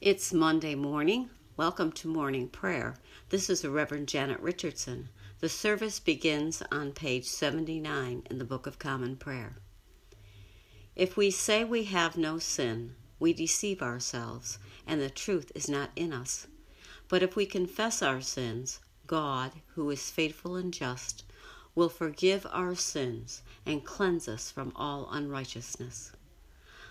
It's Monday morning. Welcome to morning prayer. This is the Reverend Janet Richardson. The service begins on page 79 in the Book of Common Prayer. If we say we have no sin, we deceive ourselves, and the truth is not in us. But if we confess our sins, God, who is faithful and just, will forgive our sins and cleanse us from all unrighteousness.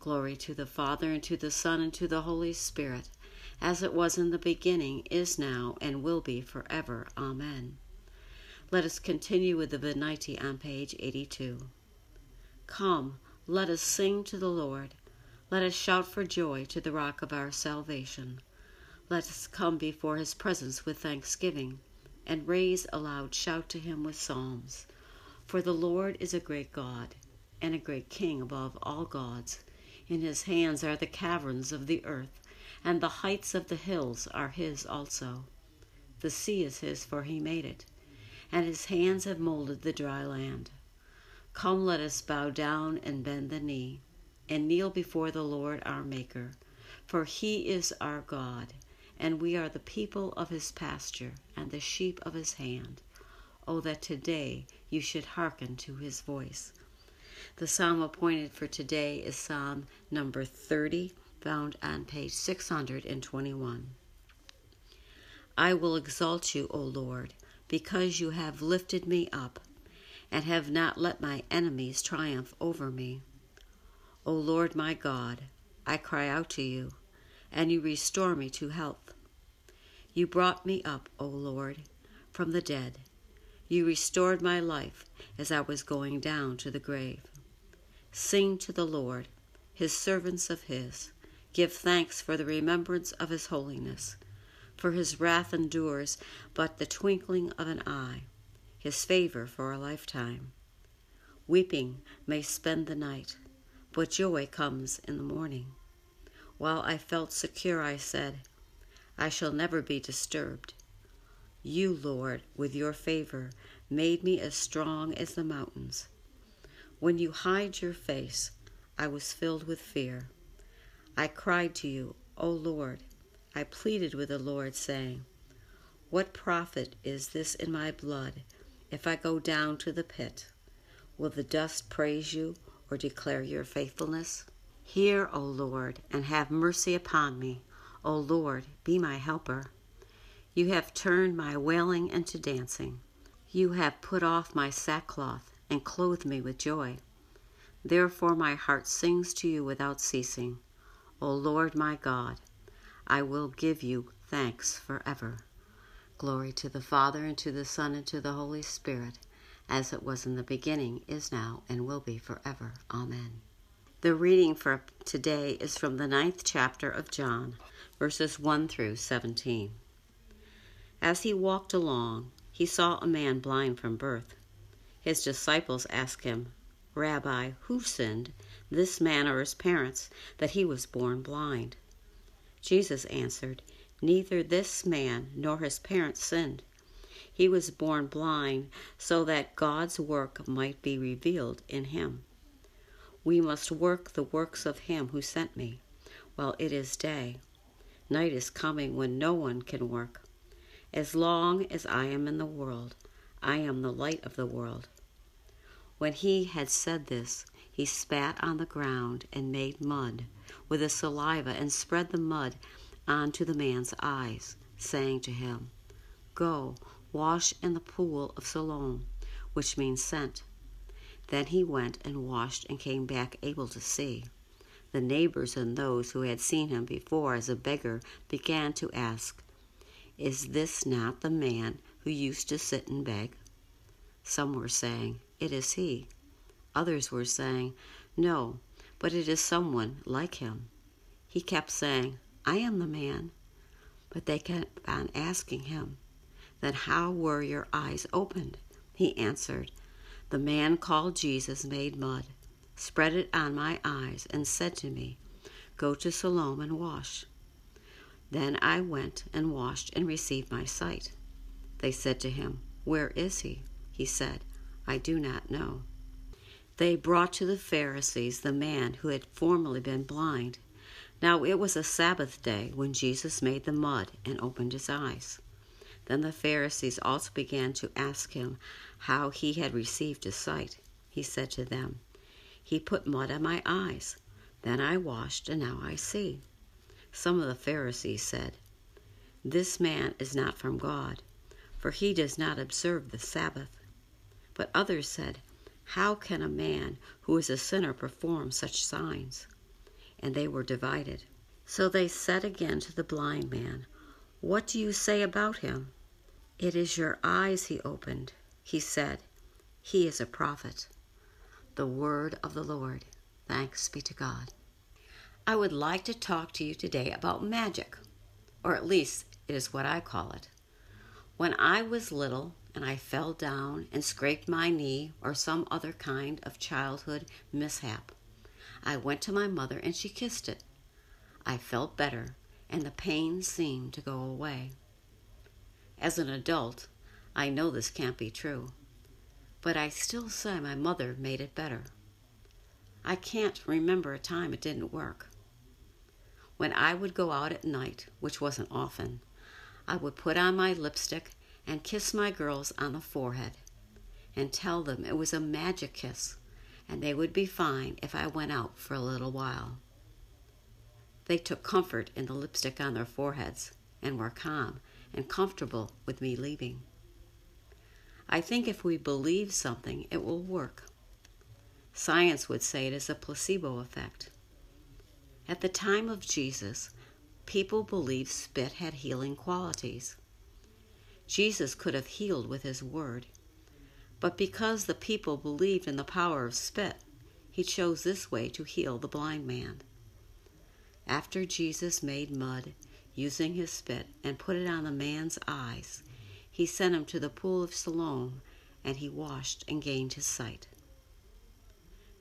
Glory to the Father, and to the Son, and to the Holy Spirit, as it was in the beginning, is now, and will be forever. Amen. Let us continue with the Venite on page 82. Come, let us sing to the Lord. Let us shout for joy to the rock of our salvation. Let us come before his presence with thanksgiving, and raise a loud shout to him with psalms. For the Lord is a great God, and a great King above all gods. In his hands are the caverns of the earth, and the heights of the hills are his also. The sea is his, for he made it, and his hands have molded the dry land. Come, let us bow down and bend the knee, and kneel before the Lord our Maker, for he is our God, and we are the people of his pasture and the sheep of his hand. Oh, that today you should hearken to his voice. The psalm appointed for today is Psalm number 30, found on page 621. I will exalt you, O Lord, because you have lifted me up and have not let my enemies triumph over me. O Lord my God, I cry out to you, and you restore me to health. You brought me up, O Lord, from the dead. You restored my life as I was going down to the grave. Sing to the Lord, his servants of his. Give thanks for the remembrance of his holiness. For his wrath endures but the twinkling of an eye, his favor for a lifetime. Weeping may spend the night, but joy comes in the morning. While I felt secure, I said, I shall never be disturbed. You, Lord, with your favor, made me as strong as the mountains. When you hide your face, I was filled with fear. I cried to you, O Lord. I pleaded with the Lord, saying, What profit is this in my blood if I go down to the pit? Will the dust praise you or declare your faithfulness? Hear, O Lord, and have mercy upon me. O Lord, be my helper. You have turned my wailing into dancing. You have put off my sackcloth and clothed me with joy. Therefore my heart sings to you without ceasing. O Lord my God, I will give you thanks forever. Glory to the Father, and to the Son, and to the Holy Spirit, as it was in the beginning, is now, and will be forever. Amen. The reading for today is from the ninth chapter of John, verses 1 through 17. As he walked along, he saw a man blind from birth. His disciples asked him, Rabbi, who sinned, this man or his parents, that he was born blind? Jesus answered, Neither this man nor his parents sinned. He was born blind so that God's work might be revealed in him. We must work the works of him who sent me while it is day. Night is coming when no one can work. As long as I am in the world, I am the light of the world. When he had said this, he spat on the ground and made mud with his saliva and spread the mud onto the man's eyes, saying to him, Go, Wash in the pool of Siloam, which means sent. Then he went and washed and came back able to see. The neighbors and those who had seen him before as a beggar began to ask, Is this not the man who used to sit and beg? Some were saying, It is he. Others were saying, No, but it is someone like him. He kept saying, I am the man. But they kept on asking him, Then how were your eyes opened? He answered, The man called Jesus made mud, spread it on my eyes, and said to me, Go to Siloam and wash. Then I went and washed and received my sight. They said to him, Where is he? He said, I do not know. They brought to the Pharisees the man who had formerly been blind. Now it was a Sabbath day when Jesus made the mud and opened his eyes. Then the Pharisees also began to ask him how he had received his sight. He said to them, He put mud on my eyes. Then I washed, and now I see. Some of the Pharisees said, This man is not from God, for he does not observe the Sabbath. But others said, how can a man who is a sinner perform such signs? And they were divided. So they said again to the blind man, What do you say about him? It is your eyes he opened. He said, He is a prophet. The word of the Lord. Thanks be to God. I would like to talk to you today about magic, or at least it is what I call it. When I was little, and I fell down and scraped my knee or some other kind of childhood mishap. I went to my mother and she kissed it. I felt better and the pain seemed to go away. As an adult, I know this can't be true, but I still say my mother made it better. I can't remember a time it didn't work. When I would go out at night, which wasn't often, I would put on my lipstick and kiss my girls on the forehead and tell them it was a magic kiss and they would be fine if I went out for a little while. They took comfort in the lipstick on their foreheads and were calm and comfortable with me leaving. I think if we believe something, it will work. Science would say it is a placebo effect. At the time of Jesus, people believed spit had healing qualities. Jesus could have healed with his word. But because the people believed in the power of spit, he chose this way to heal the blind man. After Jesus made mud using his spit and put it on the man's eyes, he sent him to the pool of Siloam and he washed and gained his sight.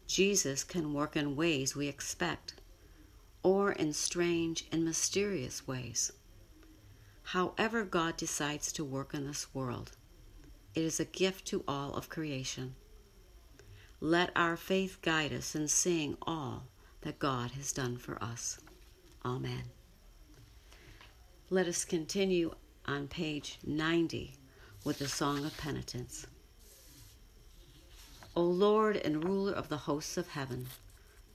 Jesus can work in ways we expect or in strange and mysterious ways. However, God decides to work in this world, it is a gift to all of creation. Let our faith guide us in seeing all that God has done for us. Amen. Let us continue on page 90 with the Song of Penitence. O Lord and ruler of the hosts of heaven,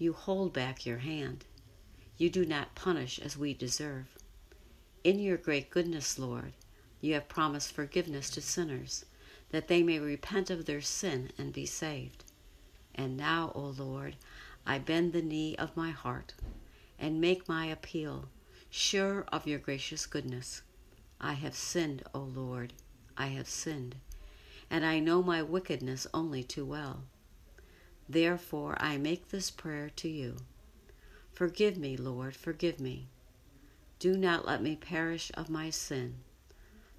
You hold back your hand. You do not punish as we deserve. In your great goodness, Lord, you have promised forgiveness to sinners, that they may repent of their sin and be saved. And now, O Lord, I bend the knee of my heart and make my appeal, sure of your gracious goodness. I have sinned, O Lord, I have sinned, and I know my wickedness only too well. Therefore I make this prayer to you. Forgive me, Lord, forgive me. Do not let me perish of my sin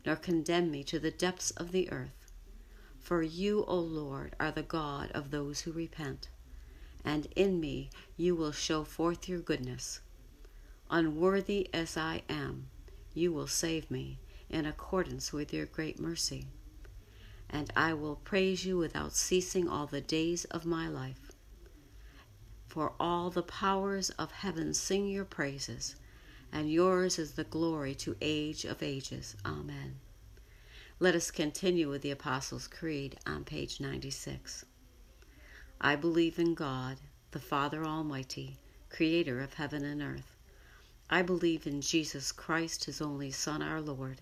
nor condemn me to the depths of the earth. For you, O Lord, are the God of those who repent, and in me you will show forth your goodness. Unworthy as I am, you will save me in accordance with your great mercy. And I will praise you without ceasing all the days of my life. For all the powers of heaven sing your praises, and yours is the glory to age of ages. Amen. Let us continue with the Apostles' Creed on page 96. I believe in God, the Father Almighty, creator of heaven and earth. I believe in Jesus Christ, his only Son, our Lord.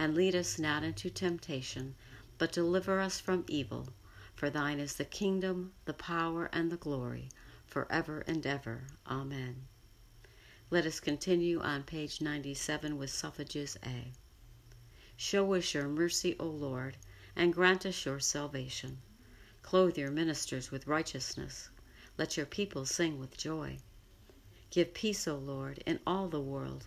And lead us not into temptation, but deliver us from evil. For thine is the kingdom, the power, and the glory, forever and ever. Amen. Let us continue on page 97 with suffrages A. Show us your mercy, O Lord, and grant us your salvation. Clothe your ministers with righteousness. Let your people sing with joy. Give peace, O Lord, in all the world,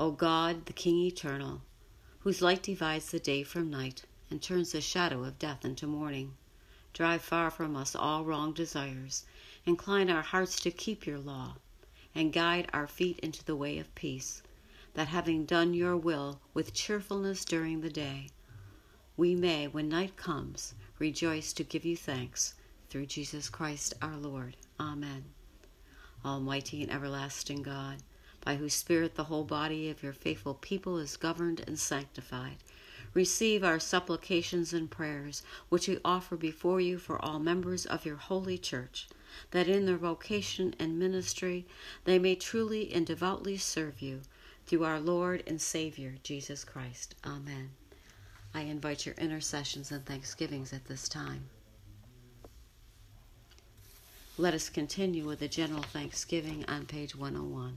O God, the King eternal, whose light divides the day from night and turns the shadow of death into morning, drive far from us all wrong desires, incline our hearts to keep your law, and guide our feet into the way of peace, that having done your will with cheerfulness during the day, we may, when night comes, rejoice to give you thanks through Jesus Christ our Lord. Amen. Almighty and everlasting God, by whose Spirit the whole body of your faithful people is governed and sanctified, receive our supplications and prayers, which we offer before you for all members of your holy church, that in their vocation and ministry they may truly and devoutly serve you, through our Lord and Savior, Jesus Christ. Amen. I invite your intercessions and thanksgivings at this time. Let us continue with the general thanksgiving on page 101.